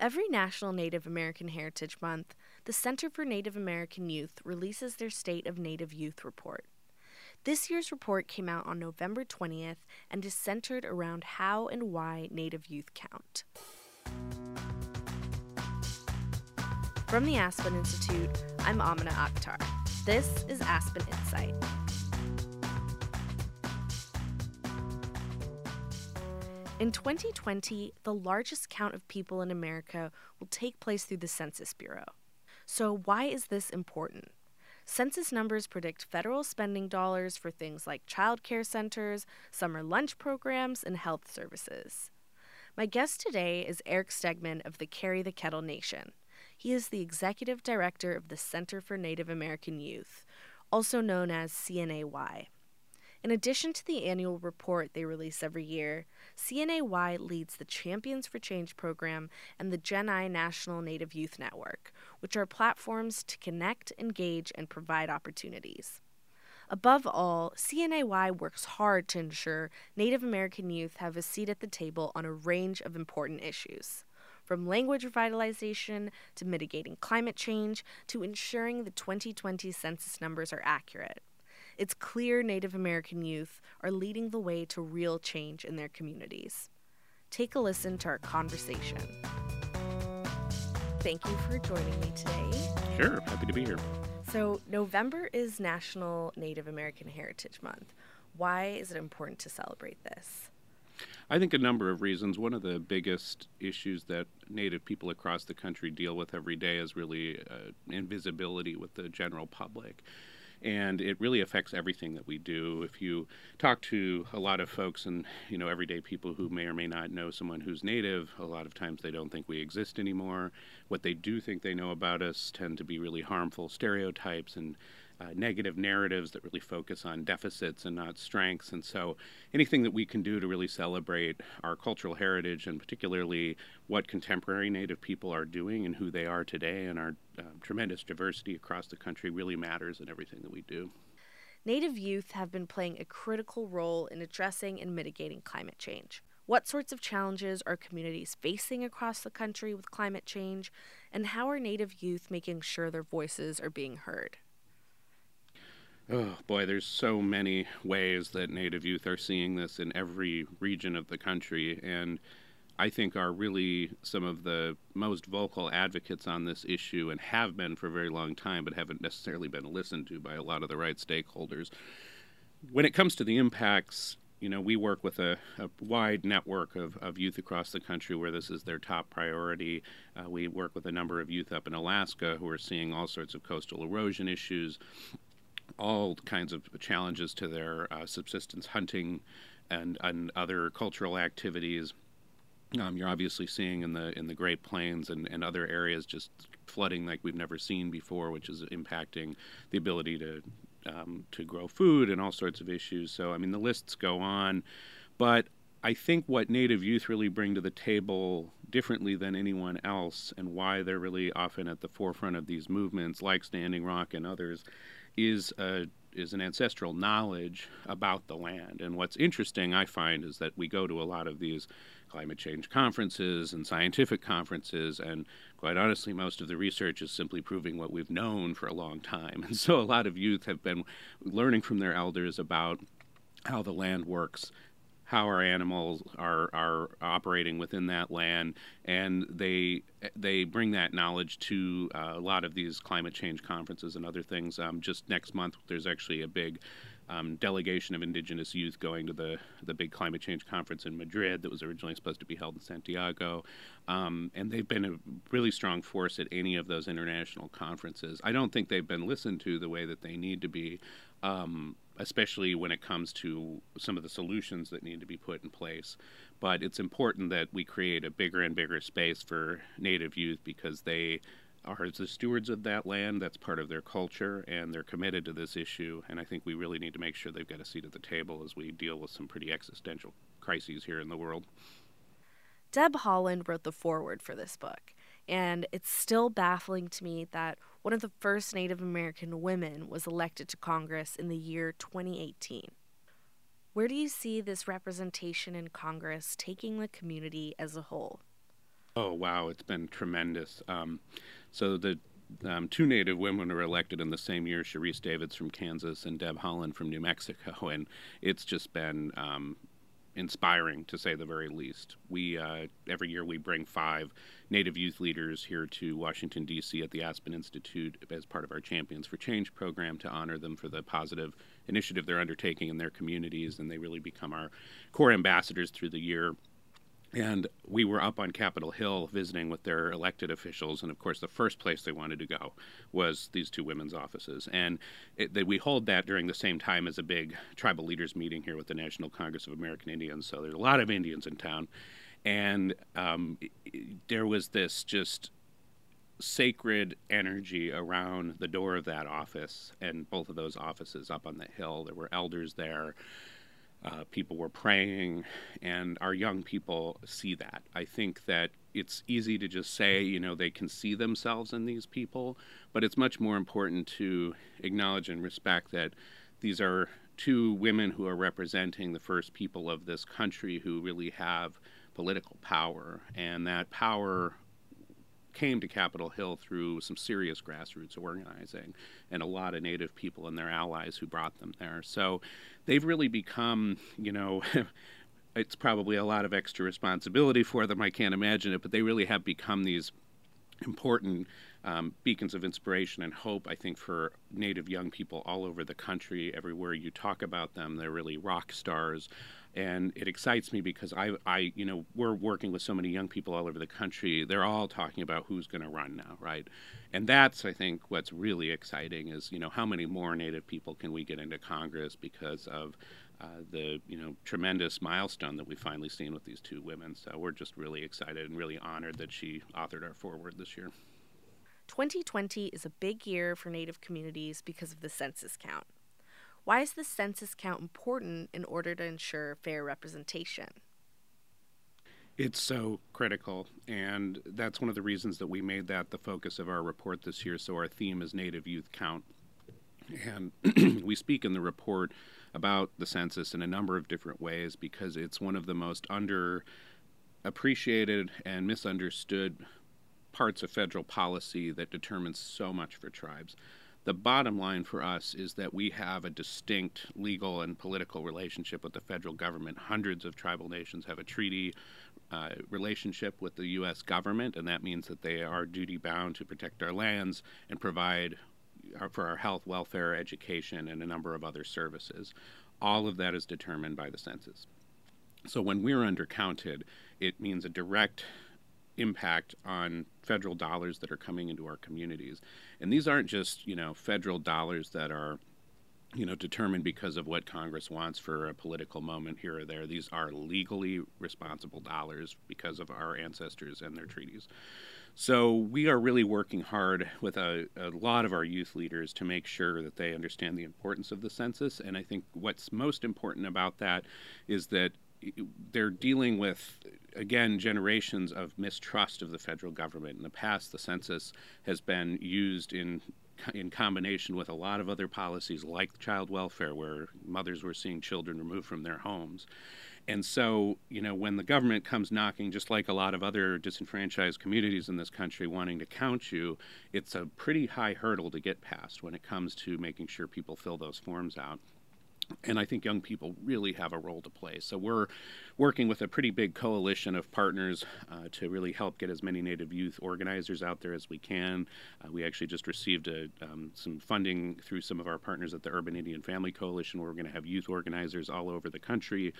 Every National Native American Heritage Month, the Center for Native American Youth releases their State of Native Youth report. This year's report came out on November 20th and is centered around how and why Native youth count. From the Aspen Institute, I'm Amina Akhtar. This is Aspen Insight. In 2020, the largest count of people in America will take place through the Census Bureau. So, why is this important? Census numbers predict federal spending dollars for things like child care centers, summer lunch programs, and health services. My guest today is Eric Stegman of the Carry the Kettle Nation. He is the executive director of the Center for Native American Youth, also known as CNAY. In addition to the annual report they release every year, CNAY leads the Champions for Change program and the Gen I National Native Youth Network, which are platforms to connect, engage, and provide opportunities. Above all, CNAY works hard to ensure Native American youth have a seat at the table on a range of important issues. From language revitalization to mitigating climate change to ensuring the 2020 census numbers are accurate. It's clear Native American youth are leading the way to real change in their communities. Take a listen to our conversation. Thank you for joining me today. Sure, happy to be here. So, November is National Native American Heritage Month. Why is it important to celebrate this? I think a number of reasons. One of the biggest issues that Native people across the country deal with every day is really uh, invisibility with the general public and it really affects everything that we do. If you talk to a lot of folks and you know everyday people who may or may not know someone who's native, a lot of times they don't think we exist anymore. What they do think they know about us tend to be really harmful stereotypes and uh, negative narratives that really focus on deficits and not strengths. And so, anything that we can do to really celebrate our cultural heritage and particularly what contemporary Native people are doing and who they are today and our uh, tremendous diversity across the country really matters in everything that we do. Native youth have been playing a critical role in addressing and mitigating climate change. What sorts of challenges are communities facing across the country with climate change, and how are Native youth making sure their voices are being heard? Oh boy, there's so many ways that Native youth are seeing this in every region of the country, and I think are really some of the most vocal advocates on this issue and have been for a very long time, but haven't necessarily been listened to by a lot of the right stakeholders. When it comes to the impacts, you know, we work with a, a wide network of, of youth across the country where this is their top priority. Uh, we work with a number of youth up in Alaska who are seeing all sorts of coastal erosion issues all kinds of challenges to their uh, subsistence hunting and, and other cultural activities. Um, you're obviously seeing in the in the Great Plains and, and other areas just flooding like we've never seen before, which is impacting the ability to um, to grow food and all sorts of issues. So I mean the lists go on, but I think what Native youth really bring to the table differently than anyone else, and why they're really often at the forefront of these movements, like Standing Rock and others, is a is an ancestral knowledge about the land. And what's interesting, I find, is that we go to a lot of these climate change conferences and scientific conferences, and quite honestly, most of the research is simply proving what we've known for a long time. And so a lot of youth have been learning from their elders about how the land works how our animals are are operating within that land, and they they bring that knowledge to uh, a lot of these climate change conferences and other things. Um, just next month, there's actually a big um, delegation of indigenous youth going to the the big climate change conference in Madrid that was originally supposed to be held in Santiago, um, and they've been a really strong force at any of those international conferences. I don't think they've been listened to the way that they need to be. Um, especially when it comes to some of the solutions that need to be put in place. But it's important that we create a bigger and bigger space for Native youth because they are the stewards of that land. That's part of their culture, and they're committed to this issue. And I think we really need to make sure they've got a seat at the table as we deal with some pretty existential crises here in the world. Deb Haaland wrote the foreword for this book, and it's still baffling to me that one of the first Native American women was elected to Congress in the year 2018. Where do you see this representation in Congress taking the community as a whole? Oh wow, it's been tremendous. Um, so the um, two Native women were elected in the same year: Sharice Davids from Kansas and Deb Haaland from New Mexico, and it's just been um, inspiring to say the very least. We uh, every year we bring five Native youth leaders here to Washington D.C. at the Aspen Institute as part of our Champions for Change program to honor them for the positive initiative they're undertaking in their communities, and they really become our core ambassadors through the year. And we were up on Capitol Hill visiting with their elected officials, and of course, the first place they wanted to go was these two women's offices. And it, they, we hold that during the same time as a big tribal leaders meeting here with the National Congress of American Indians. So there's a lot of Indians in town, and um, there was this just sacred energy around the door of that office and both of those offices up on the hill. There were elders there. Uh, people were praying, and our young people see that. I think that it's easy to just say, you know, they can see themselves in these people, but it's much more important to acknowledge and respect that these are two women who are representing the first people of this country who really have political power, and that power came to Capitol Hill through some serious grassroots organizing and a lot of Native people and their allies who brought them there. So they've really become, you know, it's probably a lot of extra responsibility for them. I can't imagine it, but they really have become these important um, beacons of inspiration and hope, I think, for Native young people all over the country. Everywhere you talk about them, they're really rock stars and it excites me because I, I, you know, we're working with so many young people all over the country. They're all talking about who's going to run now, right? And that's, I think, what's really exciting is, you know, how many more Native people can we get into Congress because of uh, the, you know, tremendous milestone that we've finally seen with these two women. So we're just really excited and really honored that she authored our foreword this year. 2020 is a big year for Native communities because of the census count. Why is the census count important in order to ensure fair representation? It's so critical, and that's one of the reasons that we made that the focus of our report this year. So, our theme is Native Youth Count. And we speak in the report about the census in a number of different ways because it's one of the most underappreciated and misunderstood parts of federal policy that determines so much for tribes. The bottom line for us is that we have a distinct legal and political relationship with the federal government. Hundreds of tribal nations have a treaty uh, relationship with the U.S. government, and that means that they are duty bound to protect our lands and provide our, uh, for our health, welfare, education, and a number of other services. All of that is determined by the census. So when we're undercounted, it means a direct impact on federal dollars that are coming into our communities. And these aren't just, you know, federal dollars that are you know, determined because of what Congress wants for a political moment here or there. These are legally responsible dollars because of our ancestors and their treaties. So we are really working hard with a, a, lot of our youth leaders to make sure that they understand the importance of the census. And I think what's most important about that is that they're dealing with again generations of mistrust of the federal government. In the past, the census has been used in in combination with a lot of other policies like child welfare, where mothers were seeing children removed from their homes. And so, you know, when the government comes knocking, just like a lot of other disenfranchised communities in this country wanting to count you, it's a pretty high hurdle to get past when it comes to making sure people fill those forms out and I think young people really have a role to play. So we're working with a pretty big coalition of partners uh, to really help get as many Native youth organizers out there as we can. Uh, we actually just received a, um, some funding through some of our partners at the Urban Indian Family Coalition, where we're going to have youth organizers all over the country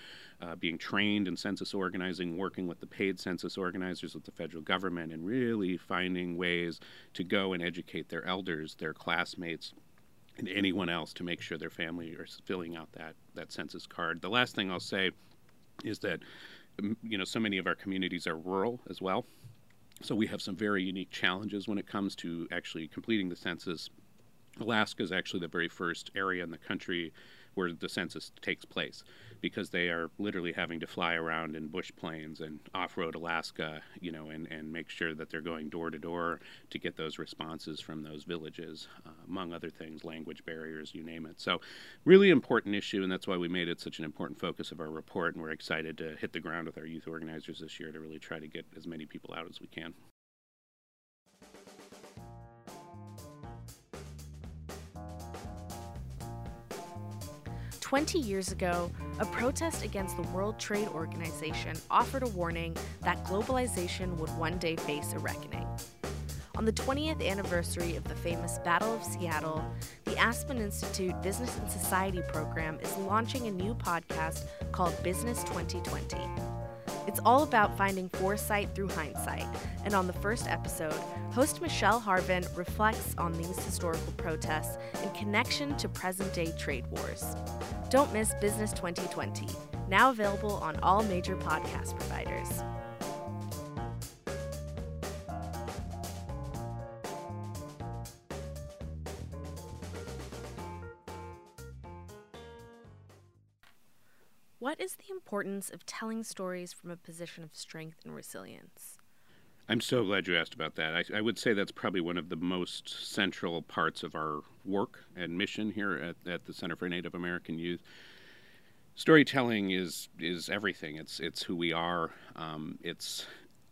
uh, being trained in census organizing, working with the paid census organizers with the federal government, and really finding ways to go and educate their elders, their classmates and anyone else to make sure their family are filling out that that census card. The last thing I'll say is that you know so many of our communities are rural as well. So we have some very unique challenges when it comes to actually completing the census. Alaska is actually the very first area in the country where the census takes place because they are literally having to fly around in bush planes and off-road Alaska, you know, and, and make sure that they're going door to door to get those responses from those villages, uh, among other things, language barriers, you name it. So, really important issue, and that's why we made it such an important focus of our report, and we're excited to hit the ground with our youth organizers this year to really try to get as many people out as we can. 20 years ago, a protest against the World Trade Organization offered a warning that globalization would one day face a reckoning. On the 20th anniversary of the famous Battle of Seattle, the Aspen Institute Business and Society program is launching a new podcast called Business 2020. It's all about finding foresight through hindsight, and on the first episode, host Michelle Harvin reflects on these historical protests in connection to present day trade wars. Don't miss Business 2020, now available on all major podcast providers. The importance of telling stories from a position of strength and resilience? I'm so glad you asked about that. I, I, would say that's probably one of the most central parts of our work and mission here at, at the Center for Native American Youth. Storytelling is is everything. It's it's who we are. Um, it's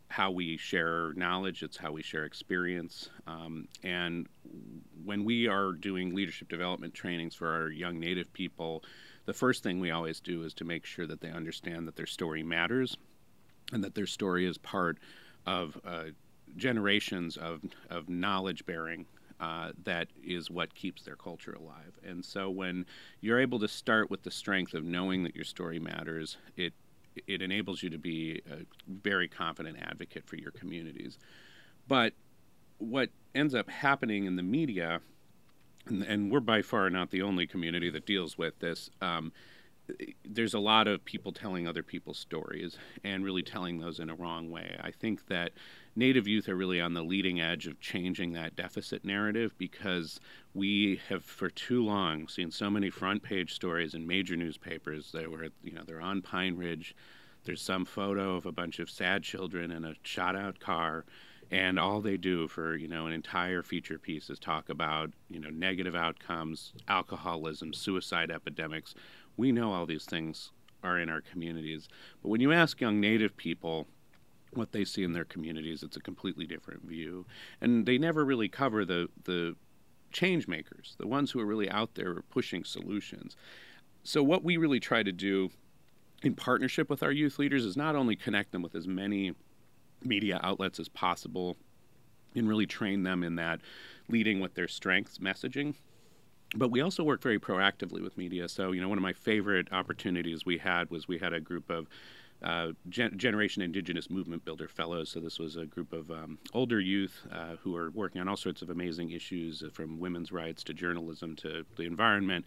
how we share knowledge. It's how we share experience. Um, and when we are doing leadership development trainings for our young Native people, the first thing we always do is to make sure that they understand that their story matters, and that their story is part of uh, generations of, of knowledge bearing uh, that is what keeps their culture alive. And so when you're able to start with the strength of knowing that your story matters, it it enables you to be a very confident advocate for your communities. But what ends up happening in the media, and, and we're by far not the only community that deals with this. Um, there's a lot of people telling other people's stories and really telling those in a wrong way. I think that Native youth are really on the leading edge of changing that deficit narrative because we have for too long seen so many front page stories in major newspapers that were, you know, they're on Pine Ridge. There's some photo of a bunch of sad children in a shot out car and all they do for you know an entire feature piece is talk about you know negative outcomes alcoholism suicide epidemics we know all these things are in our communities. But when you ask young Native people what they see in their communities, it's a completely different view. And they never really cover the, the change makers, the ones who are really out there pushing solutions. So, what we really try to do in partnership with our youth leaders is not only connect them with as many media outlets as possible and really train them in that leading with their strengths messaging, but we also work very proactively with media. So, you know, one of my favorite opportunities we had was we had a group of uh, Gen- Generation Indigenous Movement Builder Fellows. So, this was a group of um, older youth uh, who are working on all sorts of amazing issues uh, from women's rights to journalism to the environment.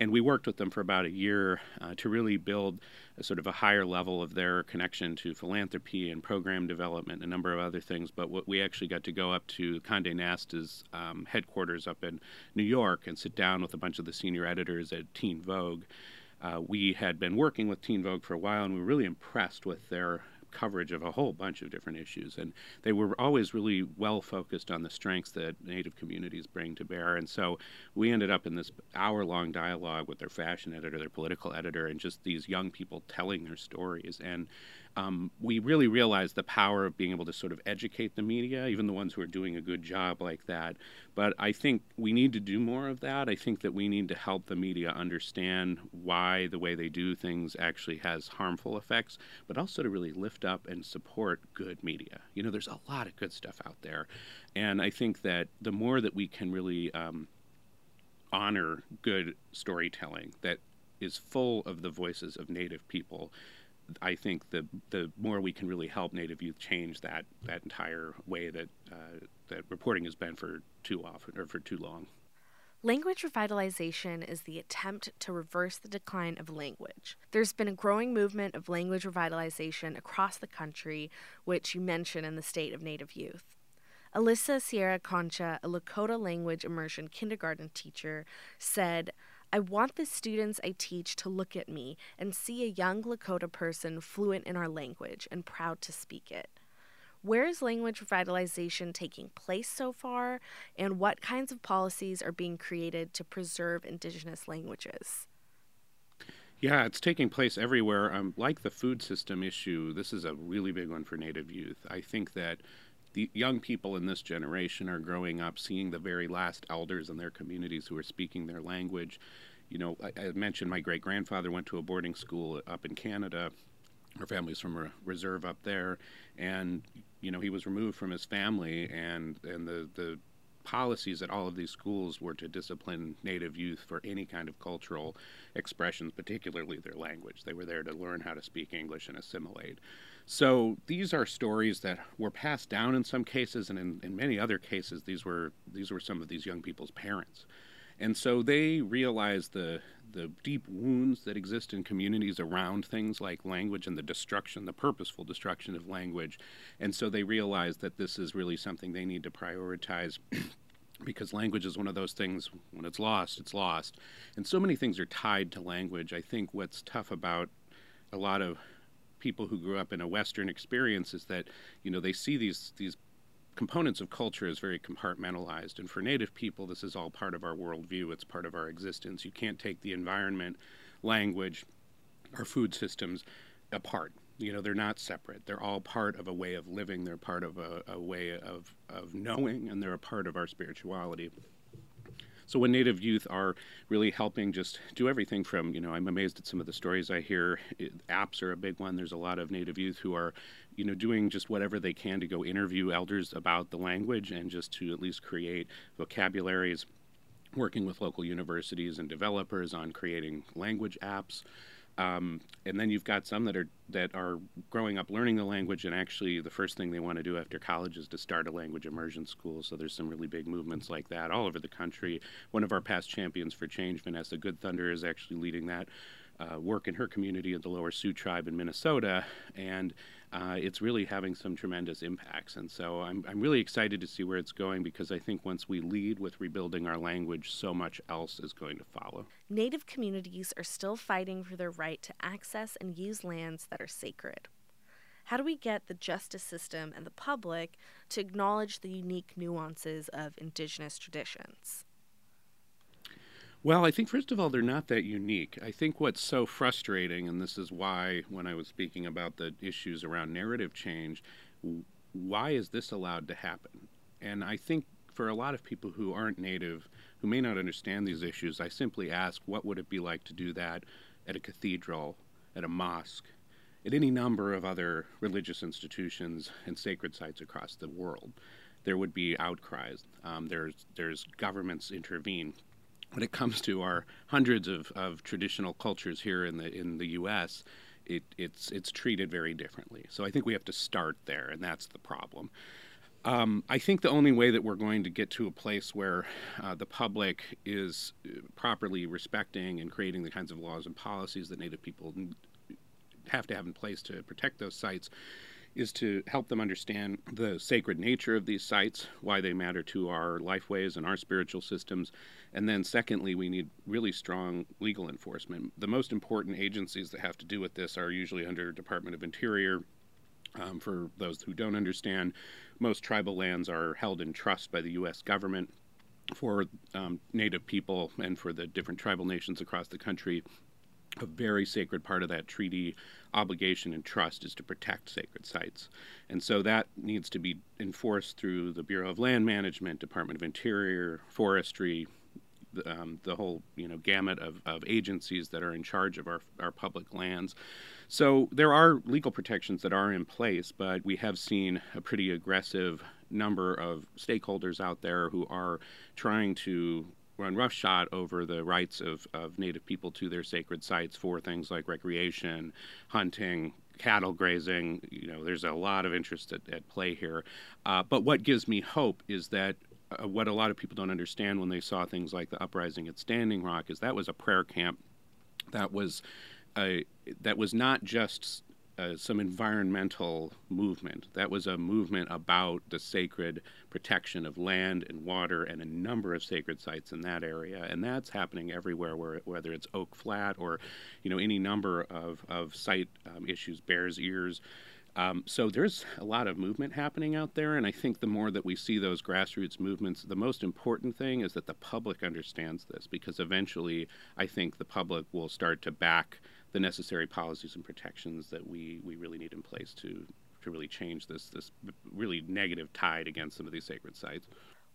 And we worked with them for about a year uh, to really build a sort of a higher level of their connection to philanthropy and program development, and a number of other things. But what we actually got to go up to Condé Nast's um, headquarters up in New York and sit down with a bunch of the senior editors at Teen Vogue. Uh, we had been working with Teen Vogue for a while, and we were really impressed with their coverage of a whole bunch of different issues. And they were always really well focused on the strengths that Native communities bring to bear. And so we ended up in this hour long dialogue with their fashion editor, their political editor, and just these young people telling their stories. And um, we really realized the power of being able to sort of educate the media, even the ones who are doing a good job like that. But I think we need to do more of that. I think that we need to help the media understand why the way they do things actually has harmful effects, but also to really lift up and support good media. You know, there's a lot of good stuff out there. And I think that the more that we can really um, honor good storytelling that is full of the voices of Native people I think the the more we can really help Native youth change that that entire way that uh, that reporting has been for too often or for too long. Language revitalization is the attempt to reverse the decline of language. There's been a growing movement of language revitalization across the country, which you mention in the State of Native Youth. Alyssa Sierra Concha, a Lakota language immersion kindergarten teacher, said, I want the students I teach to look at me and see a young Lakota person fluent in our language and proud to speak it. Where is language revitalization taking place so far, and what kinds of policies are being created to preserve Indigenous languages? Yeah, it's taking place everywhere. Um, like the food system issue, this is a really big one for Native youth. I think that the young people in this generation are growing up seeing the very last elders in their communities who are speaking their language. You know, I, I mentioned my great grandfather went to a boarding school up in Canada. Our family's from a reserve up there, and you know he was removed from his family, and and the the policies at all of these schools were to discipline Native youth for any kind of cultural expressions, particularly their language. They were there to learn how to speak English and assimilate. So these are stories that were passed down in some cases, and in, in many other cases, these were these were some of these young people's parents, and so they realized the the deep wounds that exist in communities around things like language and the destruction, the purposeful destruction of language, and so they realized that this is really something they need to prioritize. because language is one of those things when it's lost it's lost. And so many things are tied to language. I think what's tough about a lot of people who grew up in a Western experience is that you know they see these these components of culture as very compartmentalized. And for Native people, this is all part of our worldview. It's part of our existence. You can't take the environment, language, our food systems apart. You know, they're not separate. They're all part of a way of living. They're part of a, a way of, of knowing, and they're a part of our spirituality. So when Native youth are really helping just do everything from, you know, I'm amazed at some of the stories I hear. It, apps are a big one. There's a lot of Native youth who are, you know, doing just whatever they can to go interview elders about the language and just to at least create vocabularies working with local universities and developers on creating language apps. Um, and then you've got some that are that are growing up learning the language, and actually the first thing they want to do after college is to start a language immersion school. So there's some really big movements like that all over the country. One of our past champions for change, Vanessa Good Thunder, is actually leading that uh, work in her community of the Lower Sioux tribe in Minnesota, and uh, it's really having some tremendous impacts. And so I'm, I'm really excited to see where it's going because I think once we lead with rebuilding our language, so much else is going to follow. Native communities are still fighting for their right to access and use lands that are sacred. How do we get the justice system and the public to acknowledge the unique nuances of Indigenous traditions? Well, I think first of all, they're not that unique. I think what's so frustrating, and this is why when I was speaking about the issues around narrative change, why is this allowed to happen? And I think for a lot of people who aren't native, who may not understand these issues, I simply ask, what would it be like to do that at a cathedral, at a mosque, at any number of other religious institutions and sacred sites across the world? There would be outcries. Um, there's there's governments intervene when it comes to our hundreds of, of traditional cultures here in the in the U.S., it, it's it's treated very differently. So I think we have to start there, and that's the problem. Um, I think the only way that we're going to get to a place where uh, the public is uh, properly respecting and creating the kinds of laws and policies that Native people have to have in place to protect those sites is to help them understand the sacred nature of these sites, why they matter to our lifeways and our spiritual systems. And then, secondly, we need really strong legal enforcement. The most important agencies that have to do with this are usually under Department of Interior. Um, for those who don't understand, most tribal lands are held in trust by the U.S. government for um, Native people and for the different tribal nations across the country a very sacred part of that treaty obligation and trust is to protect sacred sites. And so that needs to be enforced through the Bureau of Land Management, Department of Interior, Forestry, the, um, the whole you know gamut of, of agencies that are in charge of our, our public lands. So there are legal protections that are in place, but we have seen a pretty aggressive number of stakeholders out there who are trying to run roughshod over the rights of, of Native people to their sacred sites for things like recreation, hunting, cattle grazing. You know, there's a lot of interest at, at play here. Uh, but what gives me hope is that uh, what a lot of people don't understand when they saw things like the uprising at Standing Rock is that was a prayer camp that was a, that was not just uh, some environmental movement. That was a movement about the sacred protection of land and water and a number of sacred sites in that area. And that's happening everywhere, where, whether it's Oak Flat or, you know, any number of, of site um, issues, Bears Ears. Um, so there's a lot of movement happening out there, and I think the more that we see those grassroots movements, the most important thing is that the public understands this, because eventually I think the public will start to back the necessary policies and protections that we, we really need in place to to really change this this really negative tide against some of these sacred sites.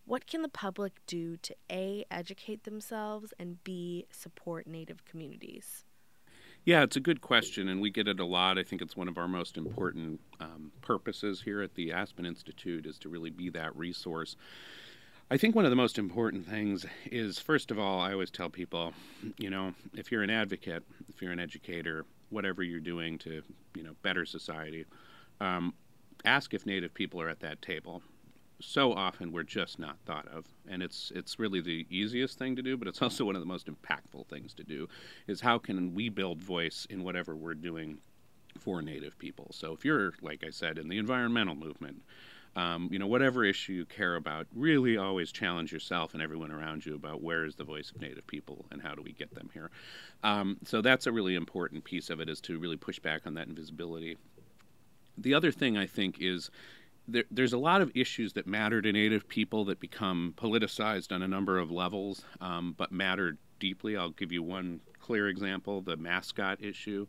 What can the public do to a educate themselves and b support Native communities? Yeah, it's a good question, and we get it a lot. I think it's one of our most important um, purposes here at the Aspen Institute is to really be that resource. I think one of the most important things is, first of all, I always tell people, you know, if you're an advocate, if you're an educator, whatever you're doing to, you know, better society, um, ask if Native people are at that table. So often we're just not thought of, and it's it's really the easiest thing to do, but it's also one of the most impactful things to do. Is how can we build voice in whatever we're doing for Native people? So if you're, like I said, in the environmental movement, um, you know, whatever issue you care about, really always challenge yourself and everyone around you about where is the voice of Native people and how do we get them here. Um, so that's a really important piece of it is to really push back on that invisibility. The other thing I think is there, there's a lot of issues that matter to Native people that become politicized on a number of levels, um, but matter deeply. I'll give you one clear example the mascot issue.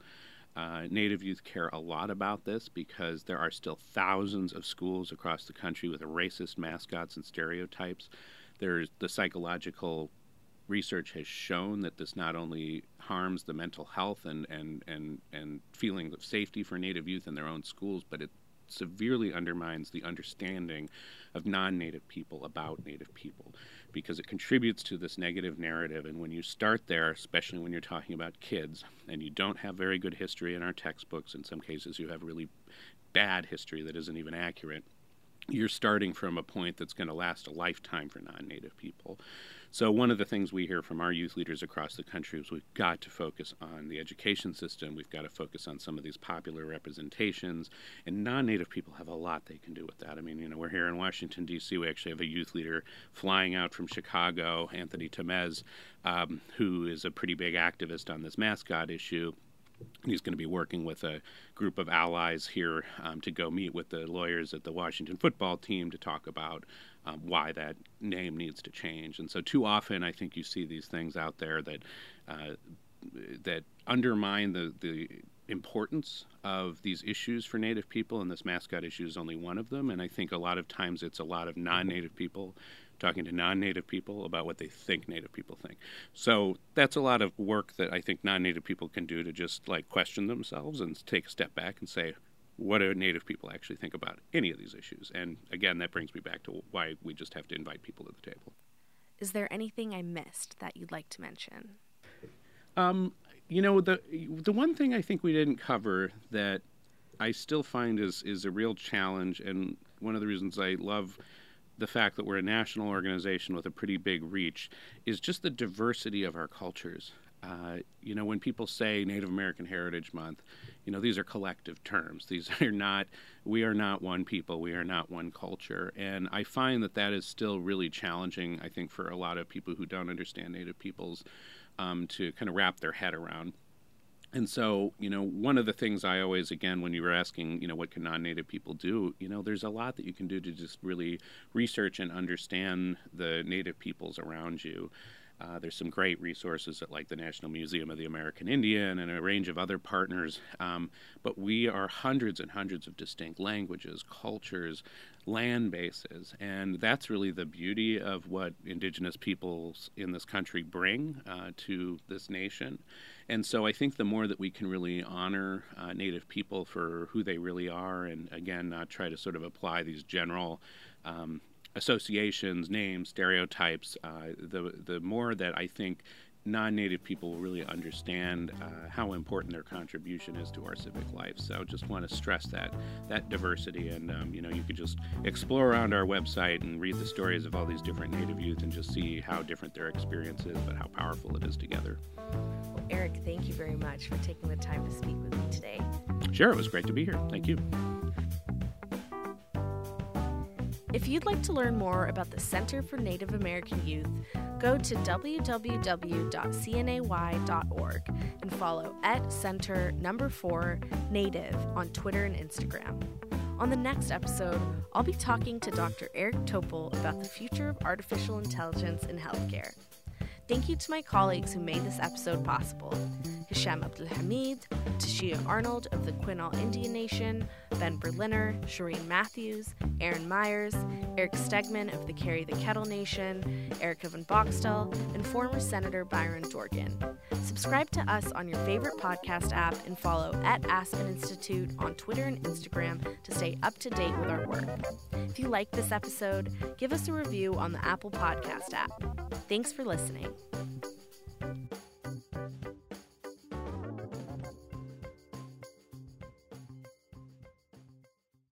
Uh, Native youth care a lot about this because there are still thousands of schools across the country with racist mascots and stereotypes. There's the psychological research has shown that this not only harms the mental health and, and, and, and feeling of safety for Native youth in their own schools, but it severely undermines the understanding of non Native people about Native people because it contributes to this negative narrative. And when you start there, especially when you're talking about kids, and you don't have very good history in our textbooks, in some cases you have really bad history that isn't even accurate, you're starting from a point that's going to last a lifetime for non native people. So, one of the things we hear from our youth leaders across the country is we've got to focus on the education system. We've got to focus on some of these popular representations. And non native people have a lot they can do with that. I mean, you know, we're here in Washington, D.C., we actually have a youth leader flying out from Chicago, Anthony Tamez, um, who is a pretty big activist on this mascot issue. He's going to be working with a group of allies here um, to go meet with the lawyers at the Washington football team to talk about um, why that name needs to change. And so, too often, I think you see these things out there that uh, that undermine the the importance of these issues for Native people, and this mascot issue is only one of them. And I think a lot of times it's a lot of non-Native people talking to non-Native people about what they think Native people think. So that's a lot of work that I think non-Native people can do to just like question themselves and take a step back and say, what do Native people actually think about any of these issues? And again, that brings me back to why we just have to invite people to the table. Is there anything I missed that you'd like to mention? Um, you know, the the one thing I think we didn't cover that I still find is is a real challenge, and one of the reasons I love the fact that we're a national organization with a pretty big reach is just the diversity of our cultures. Uh, you know, when people say Native American Heritage Month, you know, these are collective terms. These are not, we are not one people, we are not one culture. And I find that that is still really challenging, I think, for a lot of people who don't understand Native peoples um, to kind of wrap their head around. And so, you know, one of the things I always, again, when you were asking, you know, what can non native people do, you know, there's a lot that you can do to just really research and understand the native peoples around you. Uh, there's some great resources at like the National Museum of the American Indian and a range of other partners. Um, but we are hundreds and hundreds of distinct languages, cultures, land bases. And that's really the beauty of what indigenous peoples in this country bring uh, to this nation. And so I think the more that we can really honor uh, Native people for who they really are, and again, not try to sort of apply these general um, associations, names, stereotypes, uh, the the more that I think non-native people will really understand uh, how important their contribution is to our civic life. So just want to stress that that diversity, and um, you know, you could just explore around our website and read the stories of all these different Native youth, and just see how different their experience is, but how powerful it is together. Well, Eric, thank you very much for taking the time to speak with me today. Sure, it was great to be here. Thank you. If you'd like to learn more about the Center for Native American Youth, go to www.cnay.org and follow at Center number 4 Native on Twitter and Instagram. On the next episode, I'll be talking to Dr. Eric Topol about the future of artificial intelligence in healthcare. Thank you to my colleagues who made this episode possible Hisham Abdulhamid, Tashia Arnold of the Quinault Indian Nation, Ben Berliner, Shireen Matthews, Aaron Myers, Eric Stegman of the Carry the Kettle Nation, Erica Van Boxtel, and former Senator Byron Dorgan. Subscribe to us on your favorite podcast app and follow at Aspen Institute on Twitter and Instagram to stay up to date with our work. If you like this episode, give us a review on the Apple Podcast app. Thanks for listening.